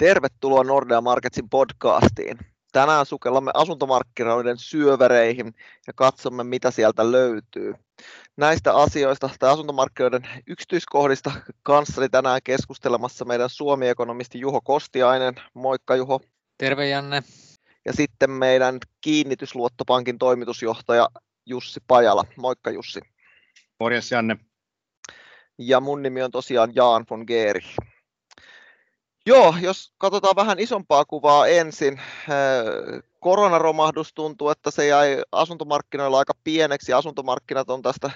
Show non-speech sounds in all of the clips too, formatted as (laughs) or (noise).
Tervetuloa Nordea Marketsin podcastiin. Tänään sukellamme asuntomarkkinoiden syövereihin ja katsomme, mitä sieltä löytyy. Näistä asioista tai asuntomarkkinoiden yksityiskohdista kanssani tänään keskustelemassa meidän Suomi-ekonomisti Juho Kostiainen. Moikka Juho. Terve Janne. Ja sitten meidän kiinnitysluottopankin toimitusjohtaja Jussi Pajala. Moikka Jussi. Morjes Janne. Ja mun nimi on tosiaan Jaan von Geeri. Joo, jos katsotaan vähän isompaa kuvaa ensin. Äh, koronaromahdus tuntuu, että se jäi asuntomarkkinoilla aika pieneksi. Asuntomarkkinat on tästä,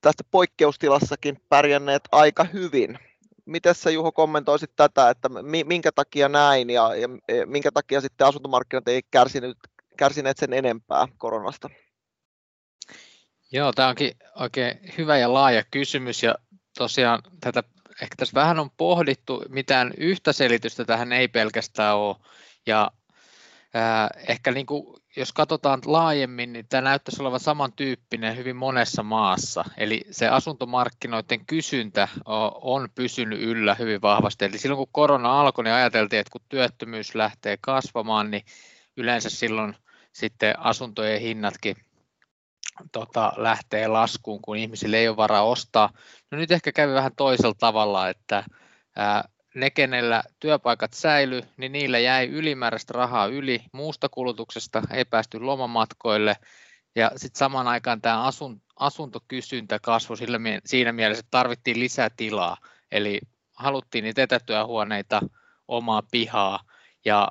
tästä poikkeustilassakin pärjänneet aika hyvin. Miten sä Juho kommentoisit tätä, että minkä takia näin ja, ja minkä takia sitten asuntomarkkinat ei kärsinyt, kärsineet sen enempää koronasta? Joo, tämä onkin oikein hyvä ja laaja kysymys ja tosiaan tätä ehkä tässä vähän on pohdittu, mitään yhtä selitystä tähän ei pelkästään ole. Ja ää, ehkä niin kuin, jos katsotaan laajemmin, niin tämä näyttäisi olevan samantyyppinen hyvin monessa maassa. Eli se asuntomarkkinoiden kysyntä on pysynyt yllä hyvin vahvasti. Eli silloin kun korona alkoi, niin ajateltiin, että kun työttömyys lähtee kasvamaan, niin yleensä silloin sitten asuntojen hinnatkin tota, lähtee laskuun, kun ihmisille ei ole varaa ostaa. No nyt ehkä kävi vähän toisella tavalla, että ää, ne, kenellä työpaikat säily, niin niillä jäi ylimääräistä rahaa yli. Muusta kulutuksesta, ei päästy lomamatkoille, ja sitten samaan aikaan tämä asun, asuntokysyntä kasvoi sillä, siinä mielessä, että tarvittiin lisää tilaa, eli haluttiin niitä etätyöhuoneita, omaa pihaa, ja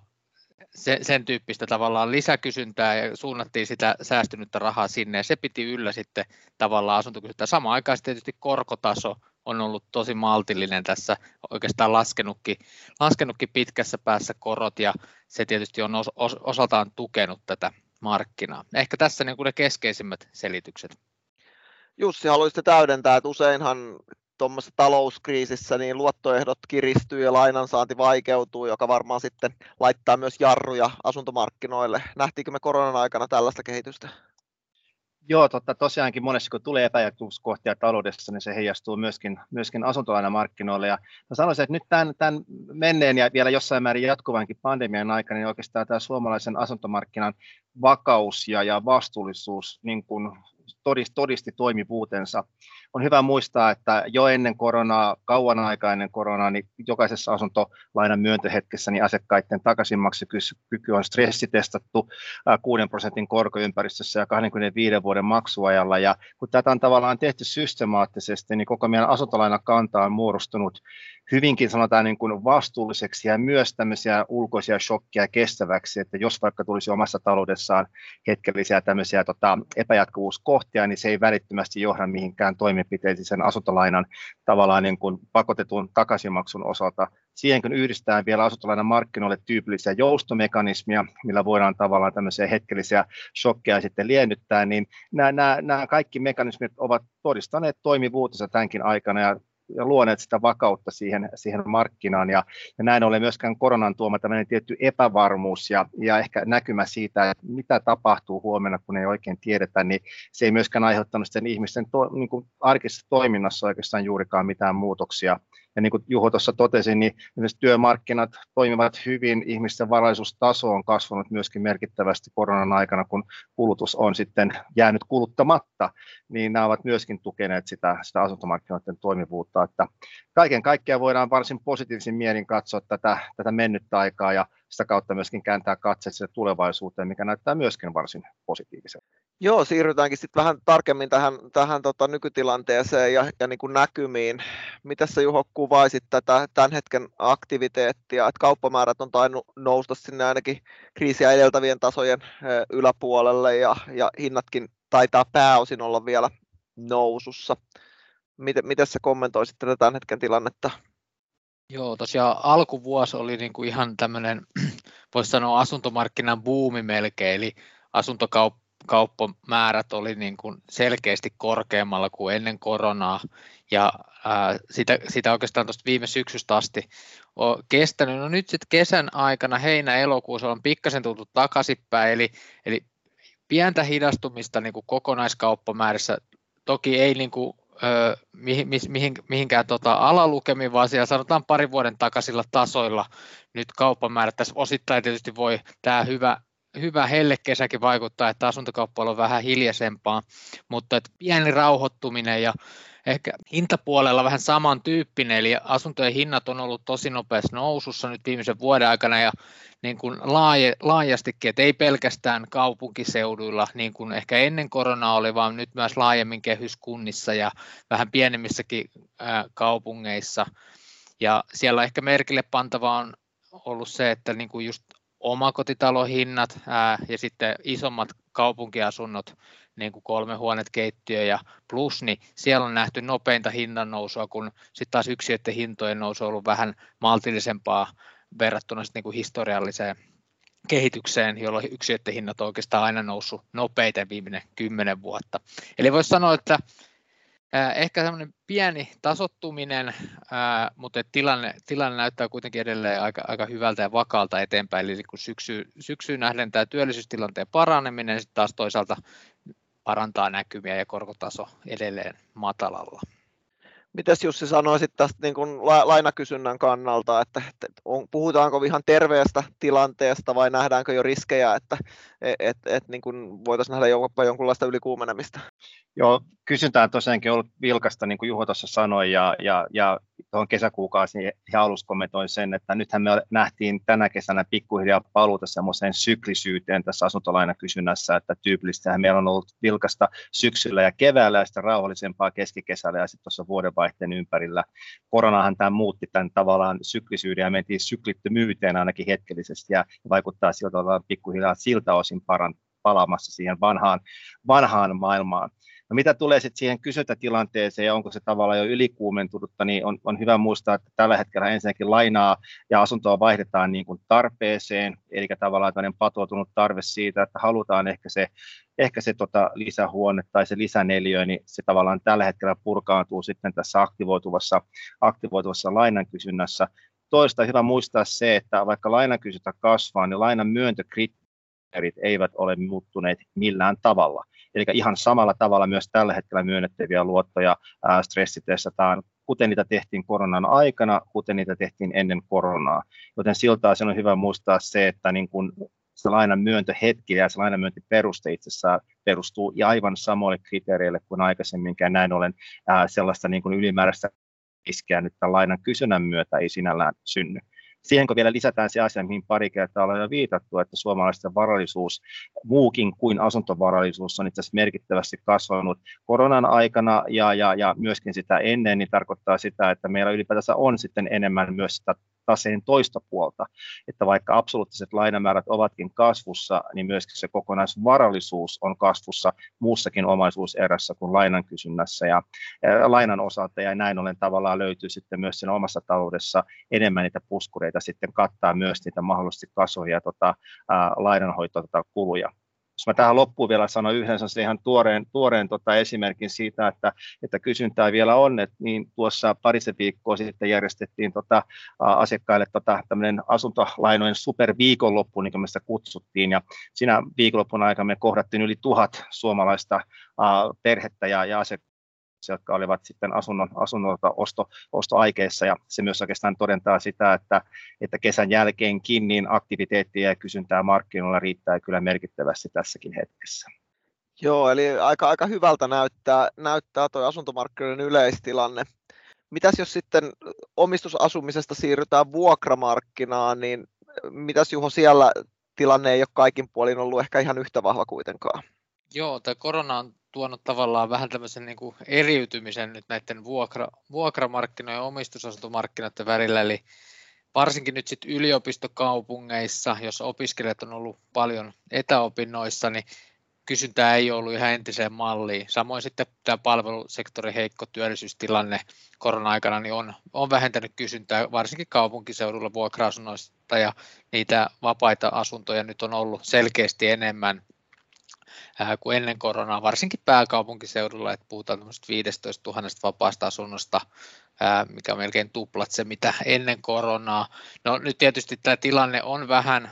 sen, sen tyyppistä tavallaan lisäkysyntää ja suunnattiin sitä säästynyttä rahaa sinne ja se piti yllä sitten tavallaan asuntokysyntää. Samaan aikaan tietysti korkotaso on ollut tosi maltillinen tässä, oikeastaan laskenutkin, laskenutkin pitkässä päässä korot ja se tietysti on os, os, osaltaan tukenut tätä markkinaa. Ehkä tässä niin kuin ne keskeisimmät selitykset. Jussi, haluaisitte täydentää, että useinhan tuommoisessa talouskriisissä niin luottoehdot kiristyy ja lainansaanti vaikeutuu, joka varmaan sitten laittaa myös jarruja asuntomarkkinoille. Nähtiinkö me koronan aikana tällaista kehitystä? Joo, totta, tosiaankin monessa kun tulee epäjärjestyskohtia taloudessa, niin se heijastuu myöskin, myöskin asuntolainamarkkinoille. Ja mä sanoisin, että nyt tämän, tämän menneen ja vielä jossain määrin jatkuvankin pandemian aikana, niin oikeastaan tämä suomalaisen asuntomarkkinan vakaus ja, ja vastuullisuus niin kuin todisti, todisti toimivuutensa on hyvä muistaa, että jo ennen koronaa, kauan aikaa ennen koronaa, niin jokaisessa asuntolainan myöntöhetkessä niin asiakkaiden takaisinmaksukyky on stressitestattu 6 prosentin korkoympäristössä ja 25 vuoden maksuajalla. Ja kun tätä on tavallaan tehty systemaattisesti, niin koko meidän asuntolainakanta on muodostunut hyvinkin sanotaan niin kuin vastuulliseksi ja myös tämmöisiä ulkoisia shokkeja kestäväksi, että jos vaikka tulisi omassa taloudessaan hetkellisiä tämmöisiä tota, epäjatkuvuuskohtia, niin se ei välittömästi johda mihinkään toimenpiteisiin sen asuntolainan tavallaan niin kuin pakotetun takaisinmaksun osalta. Siihen kun yhdistetään vielä asuntolainan markkinoille tyypillisiä joustomekanismia, millä voidaan tavallaan tämmöisiä hetkellisiä shokkeja sitten liennyttää, niin nämä, nämä, nämä kaikki mekanismit ovat todistaneet toimivuutensa tämänkin aikana ja ja luoneet sitä vakautta siihen, siihen markkinaan. Ja, ja näin ollen myöskään koronan tuoma tämmöinen tietty epävarmuus ja, ja ehkä näkymä siitä, että mitä tapahtuu huomenna, kun ei oikein tiedetä, niin se ei myöskään aiheuttanut sen ihmisten to, niin kuin arkisessa toiminnassa oikeastaan juurikaan mitään muutoksia. Ja niin kuin Juho tuossa totesi, niin työmarkkinat toimivat hyvin, ihmisten varallisuustaso on kasvanut myöskin merkittävästi koronan aikana, kun kulutus on sitten jäänyt kuluttamatta, niin nämä ovat myöskin tukeneet sitä, sitä asuntomarkkinoiden toimivuutta. Että kaiken kaikkiaan voidaan varsin positiivisin mielin katsoa tätä, tätä mennyttä aikaa ja sitä kautta myöskin kääntää katseet tulevaisuuteen, mikä näyttää myöskin varsin positiiviselta. Joo, siirrytäänkin sitten vähän tarkemmin tähän, tähän tota nykytilanteeseen ja, ja niin kuin näkymiin. Miten sä Juho kuvaisit tätä tämän hetken aktiviteettia, että kauppamäärät on tainnut nousta sinne ainakin kriisiä edeltävien tasojen yläpuolelle ja, ja hinnatkin taitaa pääosin olla vielä nousussa. Miten, miten sä kommentoisit tätä tämän hetken tilannetta? Joo, tosiaan alkuvuosi oli niin kuin ihan tämmöinen, (clears throat) voisi sanoa asuntomarkkinan buumi melkein, eli asuntokauppamäärät oli niin kuin selkeästi korkeammalla kuin ennen koronaa, ja ää, sitä, sitä oikeastaan tuosta viime syksystä asti on kestänyt. No nyt sitten kesän aikana, heinä-elokuussa on pikkasen tultu takaisinpäin, eli, eli pientä hidastumista niin kuin kokonaiskauppamäärissä, toki ei niin kuin ö, mihin, mihin, mihinkään tota alalukemiin, vaan siellä sanotaan parin vuoden takaisilla tasoilla nyt kauppamäärät. Tässä osittain tietysti voi tämä hyvä, hyvä hellekesäkin vaikuttaa, että asuntokauppa on vähän hiljaisempaa, mutta että pieni rauhoittuminen ja ehkä hintapuolella vähän samantyyppinen, eli asuntojen hinnat on ollut tosi nopeassa nousussa nyt viimeisen vuoden aikana ja niin kuin laaje, laajastikin, että ei pelkästään kaupunkiseuduilla, niin kuin ehkä ennen koronaa oli, vaan nyt myös laajemmin kehyskunnissa ja vähän pienemmissäkin ää, kaupungeissa. Ja siellä ehkä merkille pantava on ollut se, että niin kuin just omakotitalohinnat ää, ja sitten isommat kaupunkiasunnot, niin kuin kolme huoneet, keittiö ja plus, niin siellä on nähty nopeinta hinnan nousua, kun sitten taas yksiöiden hintojen nousu on ollut vähän maltillisempaa verrattuna sitten niin kuin historialliseen kehitykseen, jolloin yksiöiden hinnat on oikeastaan aina noussut nopeiten viimeinen kymmenen vuotta. Eli voisi sanoa, että ehkä semmoinen pieni tasottuminen, mutta tilanne, tilanne näyttää kuitenkin edelleen aika, aika hyvältä ja vakaalta eteenpäin. Eli kun syksy, syksyyn nähden tämä työllisyystilanteen paraneminen sitten taas toisaalta parantaa näkymiä ja korkotaso edelleen matalalla. Mitäs Jussi sanoisit tästä niin kuin lainakysynnän kannalta, että, että on, puhutaanko ihan terveestä tilanteesta vai nähdäänkö jo riskejä, että et, et, et, niin kuin voitaisiin nähdä jopa jonkunlaista ylikuumenemista? Joo, kysyntä on tosiaankin ollut vilkasta, niin kuin Juho tuossa sanoi, ja, ja, ja tuohon kesäkuukausiin ja alussa kommentoin sen, että nythän me nähtiin tänä kesänä pikkuhiljaa paluuta semmoiseen syklisyyteen tässä asuntolainakysynnässä, että tyypillistä meillä on ollut vilkasta syksyllä ja keväällä ja sitten rauhallisempaa keskikesällä ja sitten tuossa vuodenvaihteen ympärillä. Koronahan tämä muutti tämän tavallaan syklisyyden ja mentiin syklittömyyteen ainakin hetkellisesti ja vaikuttaa siltä, että pikkuhiljaa siltä osin paran, palaamassa siihen vanhaan, vanhaan maailmaan. No mitä tulee sitten siihen kysyntätilanteeseen ja onko se tavallaan jo ylikuumentunutta, niin on, on hyvä muistaa, että tällä hetkellä ensinnäkin lainaa ja asuntoa vaihdetaan niin kuin tarpeeseen, eli tavallaan tämmöinen patoutunut tarve siitä, että halutaan ehkä se, ehkä se tota lisähuone tai se lisäneliö, niin se tavallaan tällä hetkellä purkaantuu sitten tässä aktivoituvassa, aktivoituvassa lainan kysynnässä. Toista hyvä muistaa se, että vaikka lainan kysyntä kasvaa, niin lainan myöntökriteerit eivät ole muuttuneet millään tavalla. Eli ihan samalla tavalla myös tällä hetkellä myönnettäviä luottoja stressitestataan, kuten niitä tehtiin koronan aikana, kuten niitä tehtiin ennen koronaa. Joten siltä on hyvä muistaa se, että niin kun se lainan myöntöhetki ja se lainan myöntiperuste itse asiassa perustuu aivan samoille kriteereille kuin aikaisemminkään. Näin ollen sellaista niin kuin ylimääräistä riskiä nyt tämän lainan kysynnän myötä ei sinällään synny. Siihen kun vielä lisätään se asia, mihin pari kertaa ollaan jo viitattu, että suomalaisten varallisuus, muukin kuin asuntovarallisuus, on itse asiassa merkittävästi kasvanut koronan aikana ja, ja, ja myöskin sitä ennen, niin tarkoittaa sitä, että meillä ylipäätänsä on sitten enemmän myös sitä taseen toista puolta, että vaikka absoluuttiset lainamäärät ovatkin kasvussa, niin myöskin se kokonaisvarallisuus on kasvussa muussakin omaisuuserässä kuin lainan kysynnässä ja lainan osalta, ja näin ollen tavallaan löytyy sitten myös sen omassa taloudessa enemmän niitä puskureita sitten kattaa myös niitä mahdollisesti kasvavia tota, lainanhoitokuluja. Jos mä tähän loppuun vielä sanon yhden ihan tuoreen, tuoreen tota esimerkin siitä, että, että kysyntää vielä on, että niin tuossa parisen viikkoa sitten järjestettiin tota, asiakkaille tota, tämmöinen asuntolainojen superviikonloppu, niin kuin me sitä kutsuttiin, ja siinä viikonloppun aikana me kohdattiin yli tuhat suomalaista perhettä ja, ja asiakkaita, jotka olivat sitten asunnon, asunnolta osto, ostoaikeissa, ja se myös oikeastaan todentaa sitä, että, että kesän jälkeenkin niin aktiviteettia ja kysyntää markkinoilla riittää kyllä merkittävästi tässäkin hetkessä. Joo, eli aika, aika hyvältä näyttää, näyttää tuo asuntomarkkinoiden yleistilanne. Mitäs jos sitten omistusasumisesta siirrytään vuokramarkkinaan, niin mitäs Juho siellä tilanne ei ole kaikin puolin ollut ehkä ihan yhtä vahva kuitenkaan? Joo, tämä korona on tuonut tavallaan vähän tämmöisen niin kuin eriytymisen nyt näiden vuokra, vuokramarkkinoiden ja omistusasuntomarkkinoiden välillä, eli varsinkin nyt sitten yliopistokaupungeissa, jos opiskelijat on ollut paljon etäopinnoissa, niin kysyntää ei ollut ihan entiseen malliin. Samoin sitten tämä palvelusektorin heikko työllisyystilanne korona-aikana niin on, on vähentänyt kysyntää, varsinkin kaupunkiseudulla vuokra-asunnoista ja niitä vapaita asuntoja nyt on ollut selkeästi enemmän kuin ennen koronaa, varsinkin pääkaupunkiseudulla, että puhutaan 15 000 vapaasta asunnosta, mikä on melkein tuplat se, mitä ennen koronaa. No nyt tietysti tämä tilanne on vähän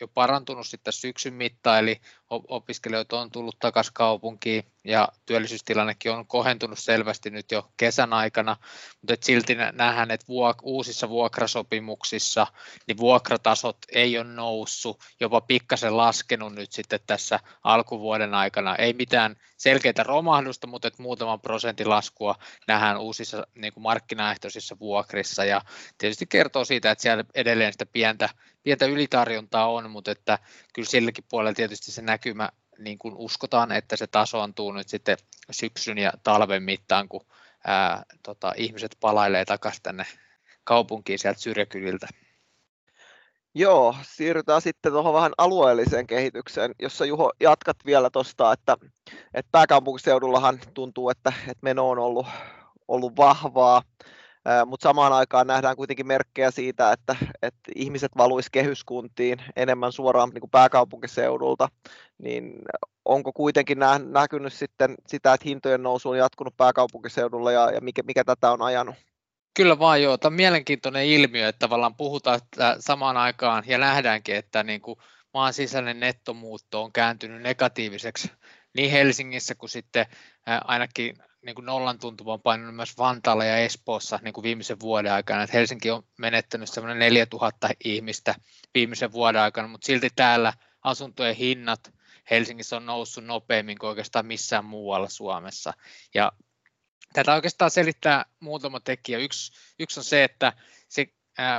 jo parantunut sitten syksyn mittaan, eli opiskelijoita on tullut takaisin kaupunkiin ja työllisyystilannekin on kohentunut selvästi nyt jo kesän aikana, mutta et silti nähdään, että vuok- uusissa vuokrasopimuksissa niin vuokratasot ei ole noussut, jopa pikkasen laskenut nyt sitten tässä alkuvuoden aikana. Ei mitään selkeitä romahdusta, mutta et muutaman prosentin laskua nähdään uusissa niin kuin markkinaehtoisissa vuokrissa ja tietysti kertoo siitä, että siellä edelleen sitä pientä, pientä ylitarjontaa on, mutta että kyllä silläkin puolella tietysti se näkymä niin kuin uskotaan, että se tasoantuu nyt sitten syksyn ja talven mittaan, kun ää, tota, ihmiset palailee takaisin tänne kaupunkiin sieltä syrjäkyliltä. Joo, siirrytään sitten tuohon vähän alueelliseen kehitykseen, jossa Juho jatkat vielä tuosta, että, että pääkaupunkiseudullahan tuntuu, että, että meno on ollut, ollut vahvaa mutta samaan aikaan nähdään kuitenkin merkkejä siitä, että, että ihmiset valuisi kehyskuntiin enemmän suoraan niin kuin pääkaupunkiseudulta, niin onko kuitenkin näkynyt sitten sitä, että hintojen nousu on jatkunut pääkaupunkiseudulla ja, ja mikä, mikä tätä on ajanut? Kyllä vaan joo, tämä on mielenkiintoinen ilmiö, että tavallaan puhutaan että samaan aikaan ja nähdäänkin, että niin kuin maan sisäinen nettomuutto on kääntynyt negatiiviseksi niin Helsingissä kuin sitten ainakin niin kuin nollan tuntuma on painunut myös Vantaalla ja Espoossa niin kuin viimeisen vuoden aikana. Että Helsinki on menettänyt semmoinen 4000 ihmistä viimeisen vuoden aikana, mutta silti täällä asuntojen hinnat Helsingissä on noussut nopeammin kuin oikeastaan missään muualla Suomessa. Ja tätä oikeastaan selittää muutama tekijä. Yksi, yksi on se, että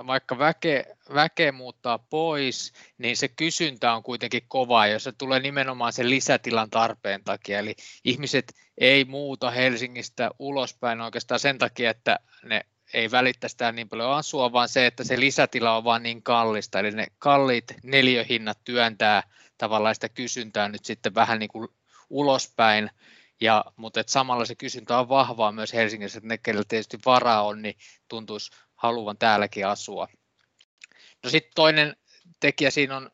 vaikka väke, väke muuttaa pois, niin se kysyntä on kuitenkin kova ja se tulee nimenomaan sen lisätilan tarpeen takia. Eli ihmiset ei muuta Helsingistä ulospäin oikeastaan sen takia, että ne ei välittäisi niin paljon asua, vaan se, että se lisätila on vaan niin kallista. Eli ne kalliit neliöhinnat työntää tavallaan sitä kysyntää nyt sitten vähän niin kuin ulospäin, ja, mutta et samalla se kysyntä on vahvaa myös Helsingissä, että ne, kenellä tietysti varaa on, niin tuntuisi haluavan täälläkin asua. No sitten toinen tekijä siinä on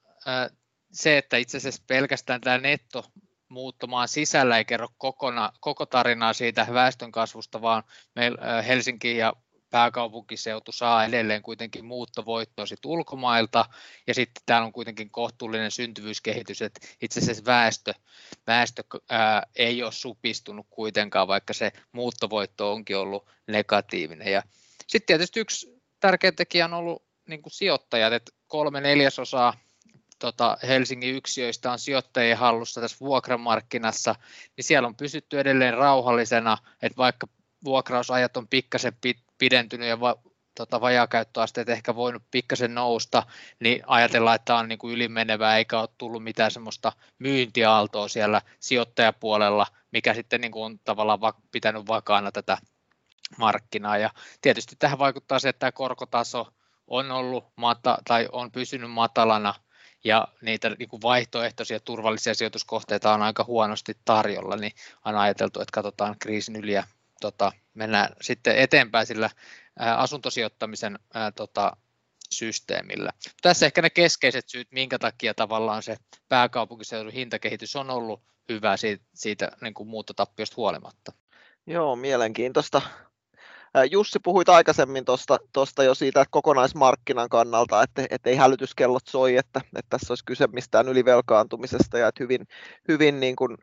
se, että itse asiassa pelkästään tämä netto muuttumaan sisällä ei kerro kokona, koko tarinaa siitä väestönkasvusta, vaan meillä Helsinki ja pääkaupunkiseutu saa edelleen kuitenkin muuttovoittoa sit ulkomailta, ja sitten täällä on kuitenkin kohtuullinen syntyvyyskehitys, että itse asiassa väestö, väestö ää, ei ole supistunut kuitenkaan, vaikka se muuttovoitto onkin ollut negatiivinen. Ja sitten tietysti yksi tärkeä tekijä on ollut niin kuin sijoittajat, että kolme neljäsosaa tota, Helsingin yksiöistä on sijoittajien hallussa tässä vuokramarkkinassa, niin siellä on pysytty edelleen rauhallisena, että vaikka vuokrausajat on pikkasen pidentynyt ja va, tota, vajakäyttöasteet ehkä voinut pikkasen nousta, niin ajatellaan, että tämä on niin kuin ylimenevää eikä ole tullut mitään semmoista myyntiaaltoa siellä sijoittajapuolella, mikä sitten niin kuin on tavallaan va- pitänyt vakaana tätä markkinaa. Ja tietysti tähän vaikuttaa se, että tämä korkotaso on ollut mata, tai on pysynyt matalana ja niitä niin vaihtoehtoisia turvallisia sijoituskohteita on aika huonosti tarjolla, niin on ajateltu, että katsotaan kriisin yli ja tota, mennään sitten eteenpäin sillä ää, asuntosijoittamisen ää, tota, systeemillä. Tässä ehkä ne keskeiset syyt, minkä takia tavallaan se pääkaupunkiseudun hintakehitys on ollut hyvä siitä, siitä niin kuin muuttotappiosta huolimatta. Joo, mielenkiintoista. Jussi puhuit aikaisemmin tuosta jo siitä että kokonaismarkkinan kannalta, että, että ei hälytyskellot soi, että, että tässä olisi kyse mistään ylivelkaantumisesta ja että hyvin, hyvin niin kuin,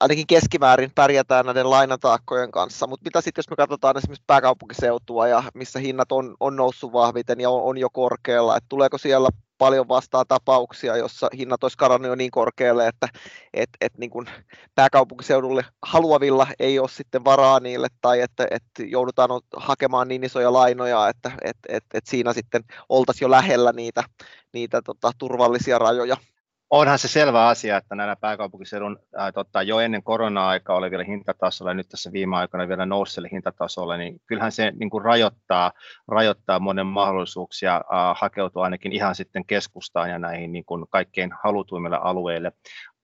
ainakin keskimäärin pärjätään näiden lainataakkojen kanssa, mutta mitä sitten jos me katsotaan esimerkiksi pääkaupunkiseutua ja missä hinnat on, on noussut vahviten ja on, on jo korkealla, että tuleeko siellä paljon vastaan tapauksia, jossa hinnat olisi kadonnut jo niin korkealle, että et, et niin kuin pääkaupunkiseudulle haluavilla ei ole sitten varaa niille tai että, että joudutaan hakemaan niin isoja lainoja, että et, et, et siinä sitten oltaisiin jo lähellä niitä, niitä tota, turvallisia rajoja onhan se selvä asia, että näillä pääkaupunkiseudun ää, tota, jo ennen korona-aikaa olevilla hintatasolla ja nyt tässä viime aikoina vielä nousseille hintatasolla, niin kyllähän se niin kuin rajoittaa, rajoittaa monen mahdollisuuksia ää, hakeutua ainakin ihan sitten keskustaan ja näihin niin kuin kaikkein halutuimmille alueille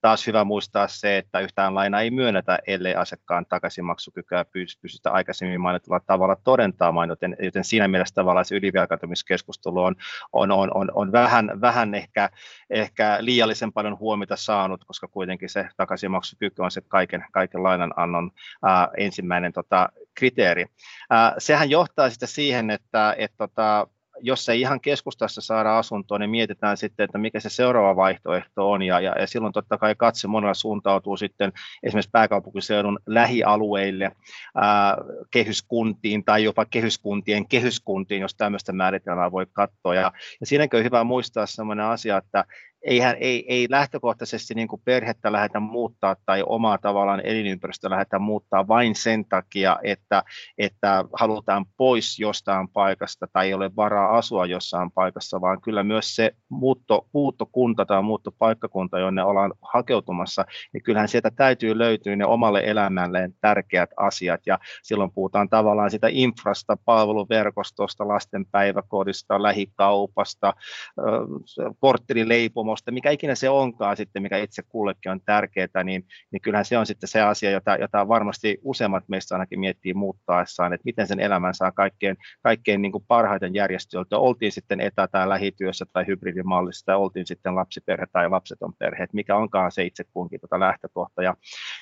taas hyvä muistaa se, että yhtään lainaa ei myönnetä, ellei asiakkaan takaisinmaksukykyä pystytä aikaisemmin mainitulla tavalla todentamaan, joten, joten siinä mielessä tavallaan se ylivelkaantumiskeskustelu on, on, on, on, on vähän, vähän ehkä, ehkä liiallisen paljon huomiota saanut, koska kuitenkin se takaisinmaksukyky on se kaiken, kaiken lainanannon ää, ensimmäinen tota, kriteeri. Ää, sehän johtaa sitten siihen, että et, tota, jos ei ihan keskustassa saada asuntoa, niin mietitään sitten, että mikä se seuraava vaihtoehto on, ja, ja, ja silloin totta kai katse monella suuntautuu sitten esimerkiksi pääkaupunkiseudun lähialueille, ää, kehyskuntiin tai jopa kehyskuntien kehyskuntiin, jos tämmöistä määritelmää voi katsoa, ja, ja siinäkin on hyvä muistaa sellainen asia, että eihän, ei, ei lähtökohtaisesti niin kuin perhettä lähdetä muuttaa tai omaa tavallaan elinympäristöä lähdetä muuttaa vain sen takia, että, että halutaan pois jostain paikasta tai ei ole varaa asua jossain paikassa, vaan kyllä myös se muutto, muuttokunta tai muuttopaikkakunta, jonne ollaan hakeutumassa, niin kyllähän sieltä täytyy löytyä ne omalle elämälleen tärkeät asiat. Ja silloin puhutaan tavallaan sitä infrasta, palveluverkostosta, lastenpäiväkodista, lähikaupasta, korttelileipomosta, luottamusta, mikä ikinä se onkaan sitten, mikä itse kullekin on tärkeää, niin, niin kyllähän se on sitten se asia, jota, jota varmasti useimmat meistä ainakin miettii muuttaessaan, että miten sen elämän saa kaikkein, kaikkein niin kuin parhaiten järjesteltyä. Oltiin sitten etä- tai lähityössä tai hybridimallissa tai oltiin sitten lapsiperhe tai lapseton perhe, että mikä onkaan se itse kunkin tuota lähtökohta. Ja,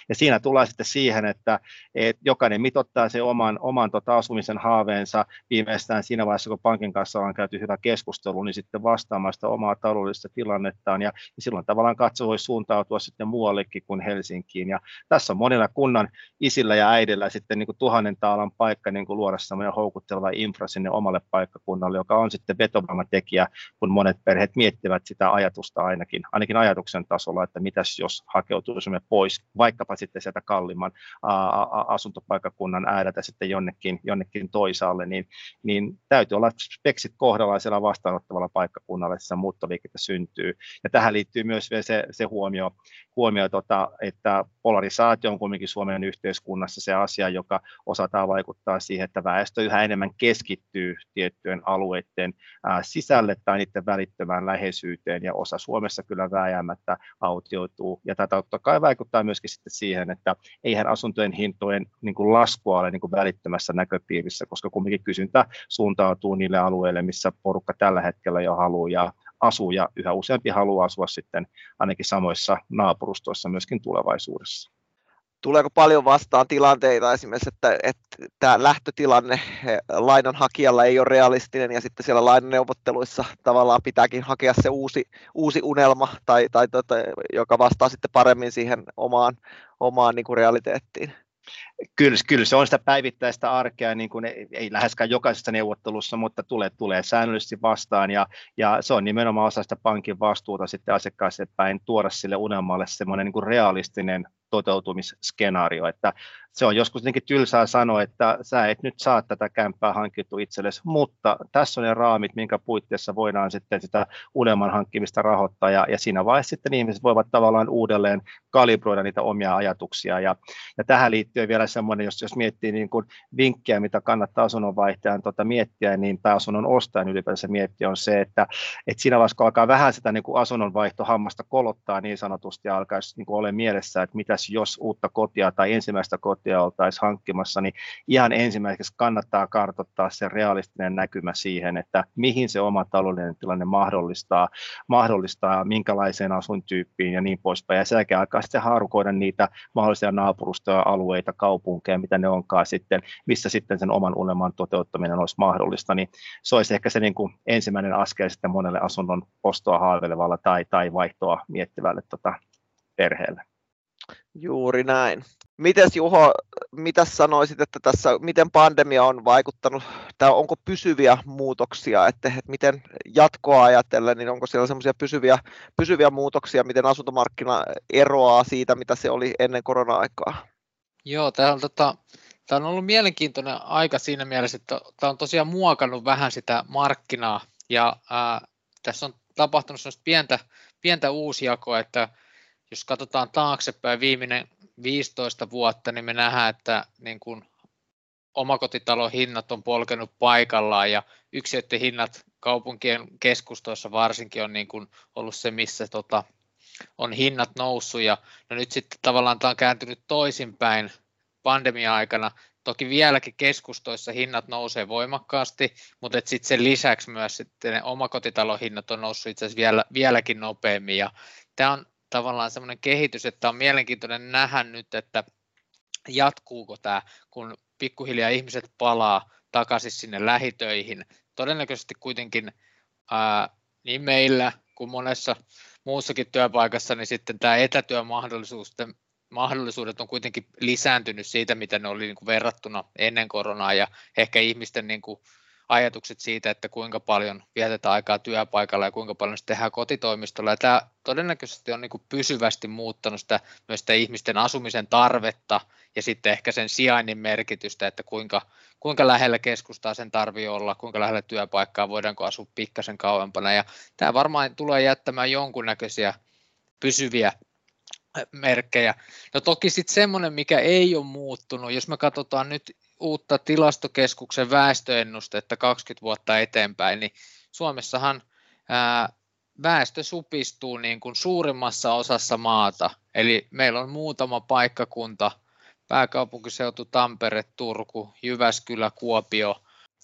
ja siinä tullaan sitten siihen, että, että jokainen mitottaa se oman, oman tota asumisen haaveensa viimeistään siinä vaiheessa, kun pankin kanssa on käyty hyvä keskustelu, niin sitten vastaamaan sitä omaa taloudellista tilannetta suunnittaan ja, silloin tavallaan katso voi suuntautua sitten muuallekin kuin Helsinkiin. Ja tässä on monilla kunnan isillä ja äidillä sitten niin kuin tuhannen taalan paikka niin kuin luoda semmoinen houkutteleva infra sinne omalle paikkakunnalle, joka on sitten tekijä, kun monet perheet miettivät sitä ajatusta ainakin, ainakin ajatuksen tasolla, että mitäs jos hakeutuisimme pois vaikkapa sitten sieltä kalliimman asuntopaikkakunnan ääreltä sitten jonnekin, jonnekin toisaalle, niin, niin täytyy olla speksit kohdallaan siellä vastaanottavalla paikkakunnalla, että muuttoliikettä syntyy. Ja tähän liittyy myös vielä se, se huomio, huomio tota, että polarisaatio on kuitenkin Suomen yhteiskunnassa se asia, joka osataan vaikuttaa siihen, että väestö yhä enemmän keskittyy tiettyjen alueiden ää, sisälle tai niiden välittömään läheisyyteen, ja osa Suomessa kyllä vääjäämättä autioituu. Ja tätä totta kai vaikuttaa myöskin sitten siihen, että eihän asuntojen hintojen niin kuin laskua ole niin kuin välittömässä näköpiirissä, koska kuitenkin kysyntä suuntautuu niille alueille, missä porukka tällä hetkellä jo haluaa, ja asuu ja yhä useampi haluaa asua sitten ainakin samoissa naapurustoissa myöskin tulevaisuudessa. Tuleeko paljon vastaan tilanteita esimerkiksi, että, että tämä lähtötilanne lainanhakijalla ei ole realistinen ja sitten siellä lainaneuvotteluissa tavallaan pitääkin hakea se uusi, uusi unelma, tai, tai tota, joka vastaa sitten paremmin siihen omaan, omaan niin kuin realiteettiin? Kyllä, kyllä se on sitä päivittäistä arkea, niin kuin ei, ei läheskään jokaisessa neuvottelussa, mutta tulee, tulee säännöllisesti vastaan ja, ja se on nimenomaan osa sitä pankin vastuuta sitten asiakkaaseen päin tuoda sille unelmalle semmoinen niin kuin realistinen toteutumisskenaario, että se on joskus jotenkin tylsää sanoa, että sä et nyt saa tätä kämppää hankittu itsellesi, mutta tässä on ne raamit, minkä puitteissa voidaan sitten sitä unelman hankkimista rahoittaa, ja, ja siinä vaiheessa sitten ihmiset voivat tavallaan uudelleen kalibroida niitä omia ajatuksia, ja, ja tähän liittyy vielä semmoinen, jos, jos miettii niin kuin vinkkiä, mitä kannattaa asunnonvaihtajan tota miettiä, niin tai asunnon ostajan ylipäänsä miettiä on se, että, että siinä vaiheessa, kun alkaa vähän sitä niin kuin asunnonvaihtohammasta kolottaa niin sanotusti, ja alkaisi niin kuin ole mielessä, että mitäs jos uutta kotia tai ensimmäistä kotia oltaisiin hankkimassa, niin ihan ensimmäiseksi kannattaa kartoittaa se realistinen näkymä siihen, että mihin se oma taloudellinen tilanne mahdollistaa, mahdollistaa minkälaiseen asuintyyppiin ja niin poispäin. Ja sen jälkeen alkaa sitten haarukoida niitä mahdollisia naapurustoja, alueita, kaupunkeja, mitä ne onkaan sitten, missä sitten sen oman unelman toteuttaminen olisi mahdollista, niin se olisi ehkä se niin kuin ensimmäinen askel sitten monelle asunnon ostoa haaveilevalle tai, tai vaihtoa miettivälle tota, perheelle. Juuri näin. Mites Juho, mitä sanoisit, että tässä, miten pandemia on vaikuttanut, tai onko pysyviä muutoksia, että, että miten jatkoa ajatellen, niin onko siellä semmoisia pysyviä, pysyviä muutoksia, miten asuntomarkkina eroaa siitä, mitä se oli ennen korona-aikaa? Joo, tämä on, tota, tämä on ollut mielenkiintoinen aika siinä mielessä, että tämä on tosiaan muokannut vähän sitä markkinaa, ja ää, tässä on tapahtunut pientä, pientä uusjakoa, että jos katsotaan taaksepäin viimeinen 15 vuotta, niin me nähdään, että niin kuin omakotitalon hinnat on polkenut paikallaan ja yksiöiden hinnat kaupunkien keskustoissa varsinkin on niin kuin ollut se, missä tota, on hinnat noussut ja no nyt sitten tavallaan tämä on kääntynyt toisinpäin pandemia-aikana. Toki vieläkin keskustoissa hinnat nousee voimakkaasti, mutta sitten sen lisäksi myös sitten ne omakotitalon hinnat on noussut itse asiassa vielä, vieläkin nopeammin ja tämä on tavallaan semmoinen kehitys, että on mielenkiintoinen nähdä nyt, että jatkuuko tämä, kun pikkuhiljaa ihmiset palaa takaisin sinne lähitöihin todennäköisesti kuitenkin ää, niin meillä kuin monessa muussakin työpaikassa, niin sitten tämä etätyömahdollisuudet mahdollisuudet on kuitenkin lisääntynyt siitä, mitä ne oli niin kuin verrattuna ennen koronaa. Ja ehkä ihmisten niin kuin ajatukset siitä, että kuinka paljon vietetään aikaa työpaikalla ja kuinka paljon se tehdään kotitoimistolla. Ja tämä todennäköisesti on niin kuin pysyvästi muuttanut sitä, myös sitä ihmisten asumisen tarvetta ja sitten ehkä sen sijainnin merkitystä, että kuinka, kuinka lähellä keskustaa sen tarvii olla, kuinka lähellä työpaikkaa, voidaanko asua pikkasen kauempana. Ja tämä varmaan tulee jättämään jonkunnäköisiä pysyviä merkkejä. No toki sitten semmoinen, mikä ei ole muuttunut, jos me katsotaan nyt uutta tilastokeskuksen väestöennustetta 20 vuotta eteenpäin, niin Suomessahan ää, väestö supistuu niin kuin suurimmassa osassa maata. Eli meillä on muutama paikkakunta, pääkaupunkiseutu, Tampere, Turku, Jyväskylä, Kuopio,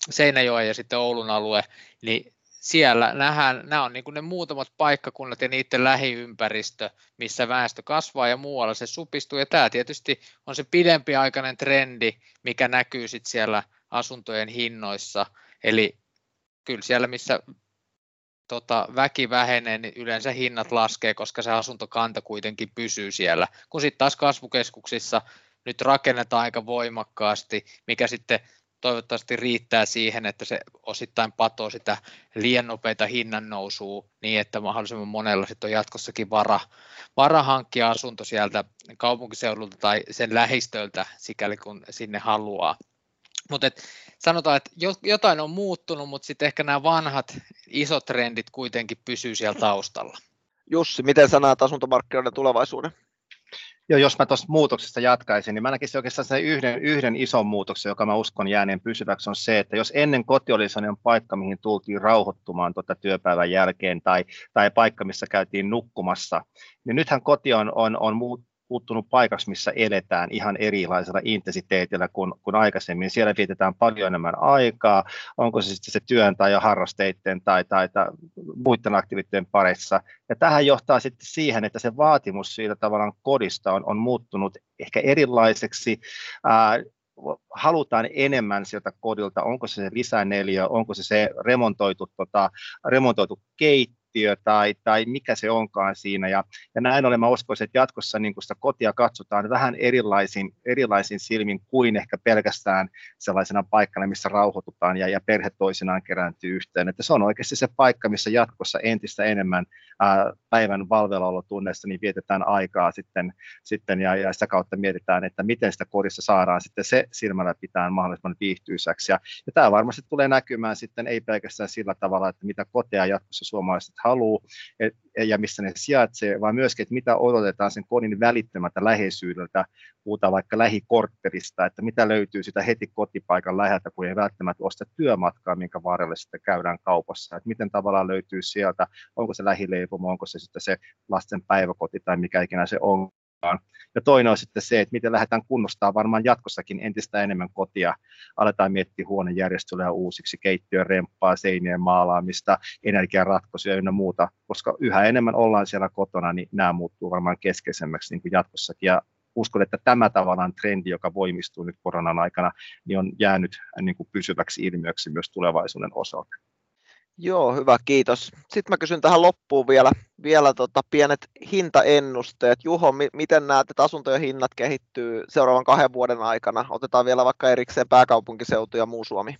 Seinäjoen ja sitten Oulun alue, niin siellä nähdään, nämä on niin kuin ne muutamat paikkakunnat ja niiden lähiympäristö, missä väestö kasvaa ja muualla se supistuu. Ja tämä tietysti on se pidempiaikainen trendi, mikä näkyy sitten siellä asuntojen hinnoissa. Eli kyllä siellä, missä tota, väki vähenee, niin yleensä hinnat laskee, koska se asuntokanta kuitenkin pysyy siellä. Kun sitten taas kasvukeskuksissa nyt rakennetaan aika voimakkaasti, mikä sitten toivottavasti riittää siihen, että se osittain patoo sitä liian nopeita hinnan nousua niin, että mahdollisimman monella sitten on jatkossakin vara, vara hankkia asunto sieltä kaupunkiseudulta tai sen lähistöltä, sikäli kun sinne haluaa. Mutta sanotaan, että jotain on muuttunut, mutta sitten ehkä nämä vanhat isot trendit kuitenkin pysyy siellä taustalla. Jussi, miten sä näet asuntomarkkinoiden tulevaisuuden? Joo, jos mä tuosta muutoksesta jatkaisin, niin mä näkisin oikeastaan sen yhden, yhden ison muutoksen, joka mä uskon jääneen pysyväksi, on se, että jos ennen koti oli sellainen paikka, mihin tultiin rauhoittumaan tuota työpäivän jälkeen, tai, tai paikka, missä käytiin nukkumassa, niin nythän koti on, on, on muut, muuttunut paikaksi, missä eletään ihan erilaisella intensiteetillä kuin, kuin aikaisemmin. Siellä vietetään paljon enemmän aikaa, onko se sitten se työn tai harrasteiden tai, tai, tai muiden aktiviteettien parissa. Ja tähän johtaa sitten siihen, että se vaatimus siitä tavallaan kodista on, on muuttunut ehkä erilaiseksi. Ää, halutaan enemmän sieltä kodilta, onko se se lisäneliö, onko se se remontoitu, tota, remontoitu keittiö, yhtiö tai, tai mikä se onkaan siinä. Ja, ja näin ollen mä uskoisin, että jatkossa niin sitä kotia katsotaan vähän erilaisin, erilaisin silmin kuin ehkä pelkästään sellaisena paikkana, missä rauhoitutaan ja, ja perhe toisinaan kerääntyy yhteen. Että se on oikeasti se paikka, missä jatkossa entistä enemmän ää, päivän valveillaolotunneissa niin vietetään aikaa sitten, sitten ja, ja sitä kautta mietitään, että miten sitä kodissa saadaan sitten se silmällä pitää mahdollisimman viihtyisäksi. Ja, ja tämä varmasti tulee näkymään sitten ei pelkästään sillä tavalla, että mitä koteja jatkossa suomalaiset haluaa ja missä ne sijaitsee, vaan myöskin, että mitä odotetaan sen kodin välittömältä läheisyydeltä, puhutaan vaikka lähikortterista, että mitä löytyy sitä heti kotipaikan läheltä, kun ei välttämättä osta työmatkaa, minkä varrelle sitten käydään kaupassa, että miten tavallaan löytyy sieltä, onko se lähileipomo, onko se sitten se lasten päiväkoti tai mikä ikinä se on, ja toinen on sitten se, että miten lähdetään kunnostaa varmaan jatkossakin entistä enemmän kotia. Aletaan miettiä huonejärjestelyä uusiksi, keittiön remppaa, seinien maalaamista, energiaratkaisuja ynnä muuta, koska yhä enemmän ollaan siellä kotona, niin nämä muuttuu varmaan keskeisemmäksi niin kuin jatkossakin. Ja uskon, että tämä tavallaan trendi, joka voimistuu nyt koronan aikana, niin on jäänyt niin kuin pysyväksi ilmiöksi myös tulevaisuuden osalta. Joo, hyvä, kiitos. Sitten mä kysyn tähän loppuun vielä, vielä tota pienet hintaennusteet. Juho, mi- miten näet, että asuntojen hinnat kehittyy seuraavan kahden vuoden aikana? Otetaan vielä vaikka erikseen pääkaupunkiseutu ja muu Suomi.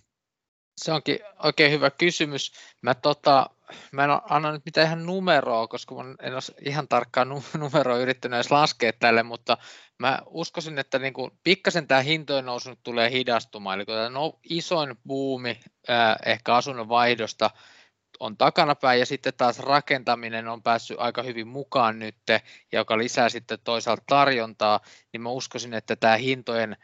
Se onkin oikein hyvä kysymys. Mä, tota, mä en anna nyt mitään ihan numeroa, koska en ole ihan tarkkaan (laughs) numeroa yrittänyt edes laskea tälle, mutta mä uskoisin, että niin kuin pikkasen tämä hintojen nousu nyt tulee hidastumaan. Eli kun tämä isoin buumi ää, ehkä asunnon vaihdosta on takanapäin ja sitten taas rakentaminen on päässyt aika hyvin mukaan nyt, joka lisää sitten toisaalta tarjontaa, niin mä uskoisin, että tämä hintojen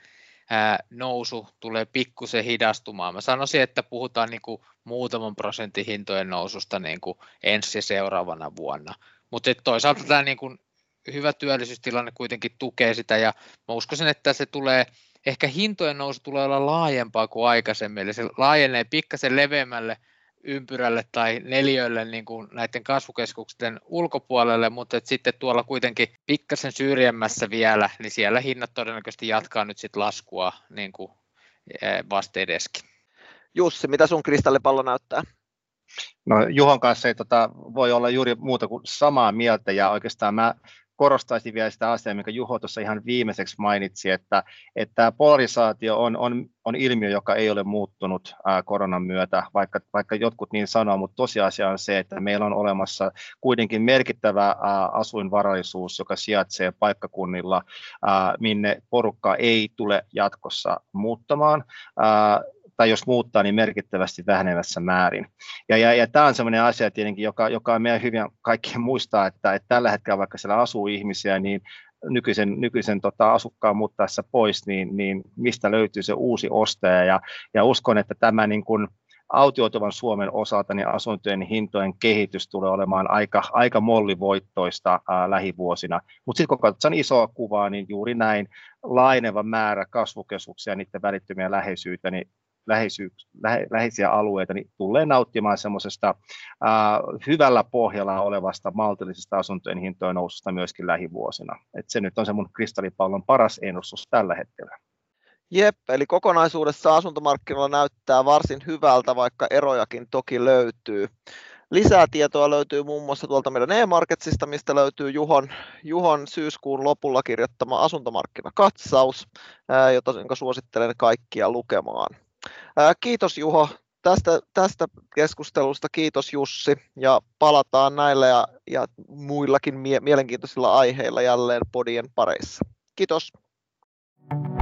nousu tulee pikkusen hidastumaan. Mä sanoisin, että puhutaan niin kuin muutaman prosentin hintojen noususta niin kuin ensi ja seuraavana vuonna. Mutta toisaalta tämä niin kuin hyvä työllisyystilanne kuitenkin tukee sitä ja mä uskoisin, että se tulee, ehkä hintojen nousu tulee olla laajempaa kuin aikaisemmin, eli se laajenee pikkasen leveämmälle ympyrälle tai neliölle niin kuin näiden kasvukeskusten ulkopuolelle, mutta että sitten tuolla kuitenkin pikkasen syrjemmässä vielä, niin siellä hinnat todennäköisesti jatkaa nyt sitten laskua niin kuin eh, vastedeskin. Jussi, mitä sun kristallipallo näyttää? No Juhon kanssa ei tota, voi olla juuri muuta kuin samaa mieltä ja oikeastaan mä korostaisin vielä sitä asiaa, mikä Juho tuossa ihan viimeiseksi mainitsi, että, että tämä polarisaatio on, on, on ilmiö, joka ei ole muuttunut ää, koronan myötä, vaikka, vaikka jotkut niin sanoo, mutta tosiasia on se, että meillä on olemassa kuitenkin merkittävä ää, asuinvarallisuus, joka sijaitsee paikkakunnilla, ää, minne porukka ei tule jatkossa muuttamaan. Ää, tai jos muuttaa, niin merkittävästi vähenevässä määrin. Ja, ja, ja tämä on sellainen asia tietenkin, joka, joka on meidän hyvin kaikkien muistaa, että, että tällä hetkellä vaikka siellä asuu ihmisiä, niin nykyisen, nykyisen tota, asukkaan muuttaessa pois, niin, niin mistä löytyy se uusi ostaja. Ja, ja uskon, että tämä niin kuin, autioituvan Suomen osalta niin asuntojen hintojen kehitys tulee olemaan aika, aika mollivoittoista ää, lähivuosina. Mutta sitten kun katsotaan isoa kuvaa, niin juuri näin laineva määrä kasvukeskuksia ja niiden välittömiä läheisyyttä, niin lähe, läheisiä alueita, niin tulee nauttimaan semmoisesta hyvällä pohjalla olevasta maltillisesta asuntojen hintojen noususta myöskin lähivuosina. Et se nyt on se mun kristallipallon paras ennustus tällä hetkellä. Jep, eli kokonaisuudessa asuntomarkkinoilla näyttää varsin hyvältä, vaikka erojakin toki löytyy. Lisää tietoa löytyy muun muassa tuolta meidän e-marketsista, mistä löytyy Juhon, Juhon syyskuun lopulla kirjoittama asuntomarkkinakatsaus, jota suosittelen kaikkia lukemaan. Kiitos Juho tästä, tästä keskustelusta, kiitos Jussi ja palataan näillä ja, ja muillakin mie- mielenkiintoisilla aiheilla jälleen podien pareissa. Kiitos. thank you